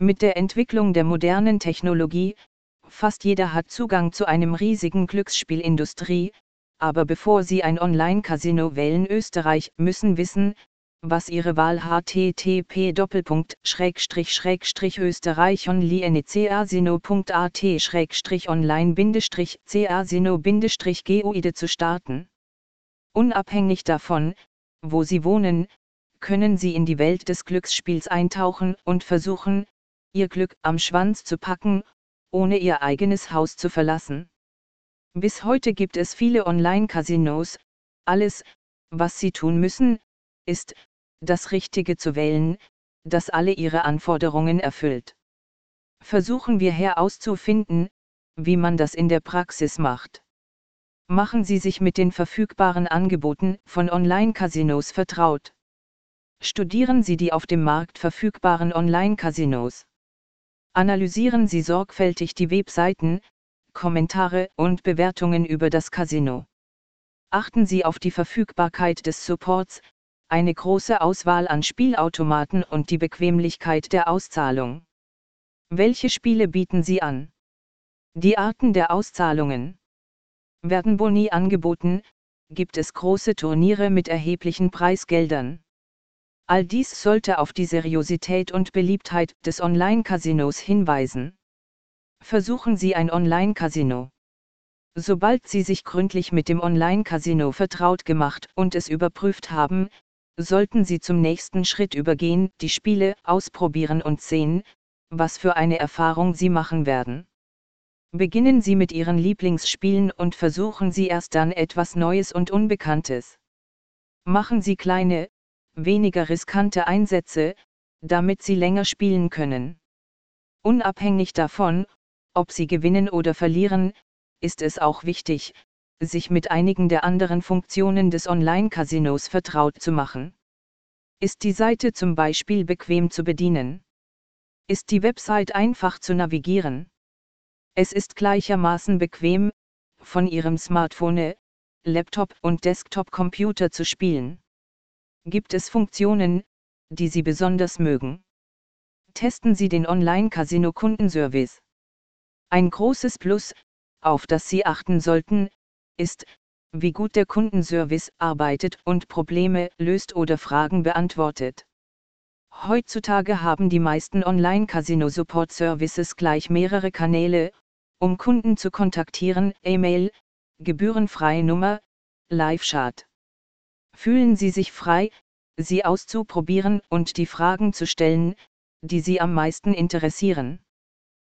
Mit der Entwicklung der modernen Technologie, fast jeder hat Zugang zu einem riesigen Glücksspielindustrie, aber bevor Sie ein Online-Casino wählen Österreich müssen wissen, was Ihre Wahl http österreich online casino guide zu starten. Unabhängig davon, wo Sie wohnen, können Sie in die Welt des Glücksspiels eintauchen und versuchen, Ihr Glück am Schwanz zu packen, ohne Ihr eigenes Haus zu verlassen. Bis heute gibt es viele Online-Casinos, alles, was Sie tun müssen, ist, das Richtige zu wählen, das alle Ihre Anforderungen erfüllt. Versuchen wir herauszufinden, wie man das in der Praxis macht. Machen Sie sich mit den verfügbaren Angeboten von Online-Casinos vertraut. Studieren Sie die auf dem Markt verfügbaren Online-Casinos. Analysieren Sie sorgfältig die Webseiten, Kommentare und Bewertungen über das Casino. Achten Sie auf die Verfügbarkeit des Supports, eine große Auswahl an Spielautomaten und die Bequemlichkeit der Auszahlung. Welche Spiele bieten Sie an? Die Arten der Auszahlungen. Werden Boni angeboten, gibt es große Turniere mit erheblichen Preisgeldern. All dies sollte auf die Seriosität und Beliebtheit des Online-Casinos hinweisen. Versuchen Sie ein Online-Casino. Sobald Sie sich gründlich mit dem Online-Casino vertraut gemacht und es überprüft haben, sollten Sie zum nächsten Schritt übergehen, die Spiele ausprobieren und sehen, was für eine Erfahrung Sie machen werden. Beginnen Sie mit Ihren Lieblingsspielen und versuchen Sie erst dann etwas Neues und Unbekanntes. Machen Sie kleine, weniger riskante Einsätze, damit Sie länger spielen können. Unabhängig davon, ob Sie gewinnen oder verlieren, ist es auch wichtig, sich mit einigen der anderen Funktionen des Online-Casinos vertraut zu machen. Ist die Seite zum Beispiel bequem zu bedienen? Ist die Website einfach zu navigieren? Es ist gleichermaßen bequem, von Ihrem Smartphone, Laptop und Desktop-Computer zu spielen. Gibt es Funktionen, die Sie besonders mögen? Testen Sie den Online-Casino-Kundenservice. Ein großes Plus, auf das Sie achten sollten, ist, wie gut der Kundenservice arbeitet und Probleme löst oder Fragen beantwortet. Heutzutage haben die meisten Online-Casino-Support-Services gleich mehrere Kanäle, um Kunden zu kontaktieren, E-Mail, gebührenfreie Nummer, Live-Chat. Fühlen Sie sich frei, sie auszuprobieren und die Fragen zu stellen, die Sie am meisten interessieren.